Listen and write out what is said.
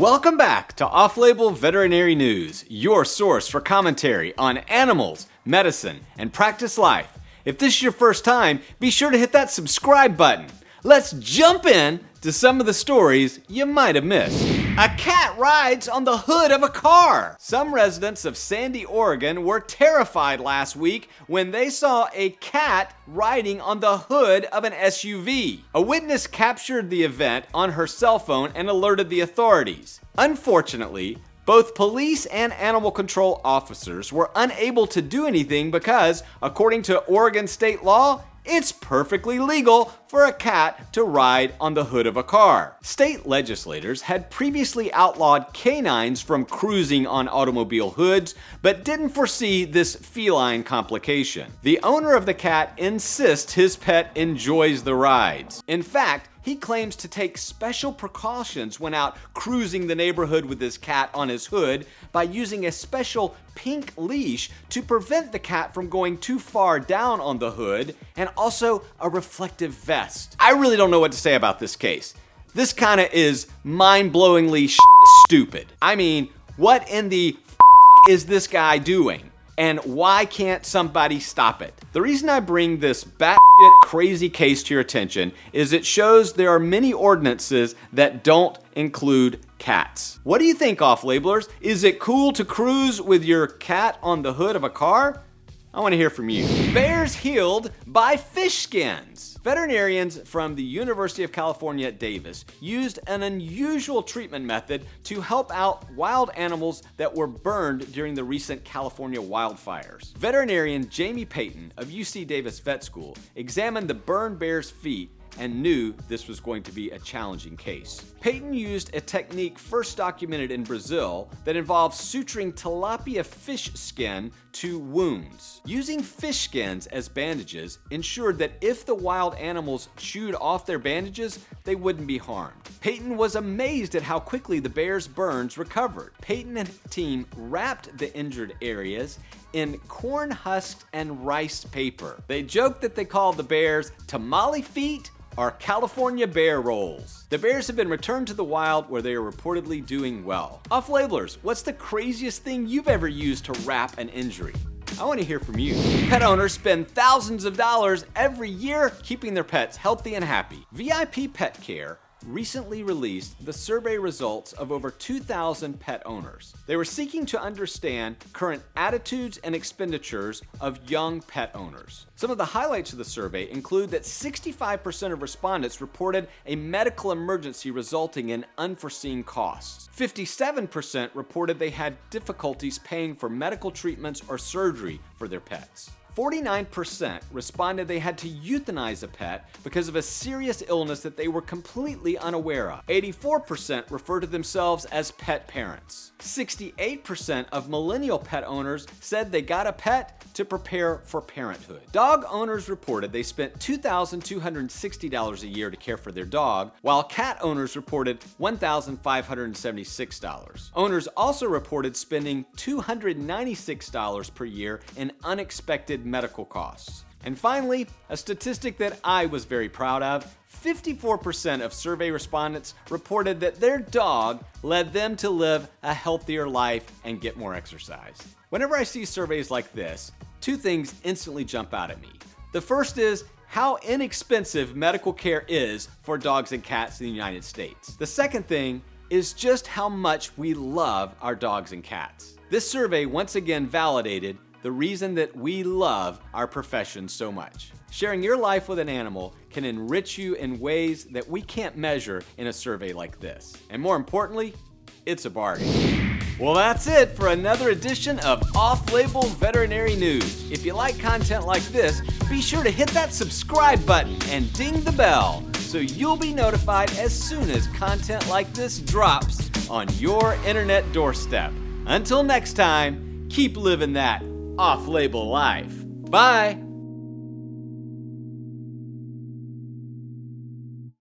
Welcome back to Off Label Veterinary News, your source for commentary on animals, medicine, and practice life. If this is your first time, be sure to hit that subscribe button. Let's jump in to some of the stories you might have missed. A cat rides on the hood of a car. Some residents of Sandy, Oregon were terrified last week when they saw a cat riding on the hood of an SUV. A witness captured the event on her cell phone and alerted the authorities. Unfortunately, both police and animal control officers were unable to do anything because, according to Oregon state law, it's perfectly legal for a cat to ride on the hood of a car. State legislators had previously outlawed canines from cruising on automobile hoods, but didn't foresee this feline complication. The owner of the cat insists his pet enjoys the rides. In fact, he claims to take special precautions when out cruising the neighborhood with his cat on his hood by using a special pink leash to prevent the cat from going too far down on the hood and also a reflective vest. I really don't know what to say about this case. This kind of is mind blowingly stupid. I mean, what in the is this guy doing? And why can't somebody stop it? The reason I bring this batshit crazy case to your attention is it shows there are many ordinances that don't include cats. What do you think, off labelers? Is it cool to cruise with your cat on the hood of a car? I want to hear from you. Bears healed by fish skins. Veterinarians from the University of California at Davis used an unusual treatment method to help out wild animals that were burned during the recent California wildfires. Veterinarian Jamie Peyton of UC Davis Vet School examined the burned bear's feet and knew this was going to be a challenging case. Peyton used a technique first documented in Brazil that involves suturing tilapia fish skin to wounds. Using fish skins as bandages ensured that if the wild animals chewed off their bandages, they wouldn't be harmed. Peyton was amazed at how quickly the bear's burns recovered. Peyton and team wrapped the injured areas in corn husks and rice paper. They joked that they called the bears tamale feet are California bear rolls. The bears have been returned to the wild where they are reportedly doing well. Off labelers, what's the craziest thing you've ever used to wrap an injury? I want to hear from you. Pet owners spend thousands of dollars every year keeping their pets healthy and happy. VIP Pet Care recently released the survey results of over 2,000 pet owners. They were seeking to understand current attitudes and expenditures of young pet owners. Some of the highlights of the survey include that 65% of respondents reported a medical emergency resulting in unforeseen costs. 57% reported they had difficulties paying for medical treatments or surgery for their pets. 49% responded they had to euthanize a pet because of a serious illness that they were completely unaware of. 84% refer to themselves as pet parents. 68% of millennial pet owners said they got a pet to prepare for parenthood. Dog owners reported they spent $2,260 a year to care for their dog, while cat owners reported $1,576. Owners also reported spending $296 per year in unexpected medical costs. And finally, a statistic that I was very proud of 54% of survey respondents reported that their dog led them to live a healthier life and get more exercise. Whenever I see surveys like this, two things instantly jump out at me. The first is how inexpensive medical care is for dogs and cats in the United States. The second thing is just how much we love our dogs and cats. This survey once again validated the reason that we love our profession so much. Sharing your life with an animal can enrich you in ways that we can't measure in a survey like this. And more importantly, it's a bargain. Well, that's it for another edition of Off Label Veterinary News. If you like content like this, be sure to hit that subscribe button and ding the bell so you'll be notified as soon as content like this drops on your internet doorstep. Until next time, keep living that off label life. Bye.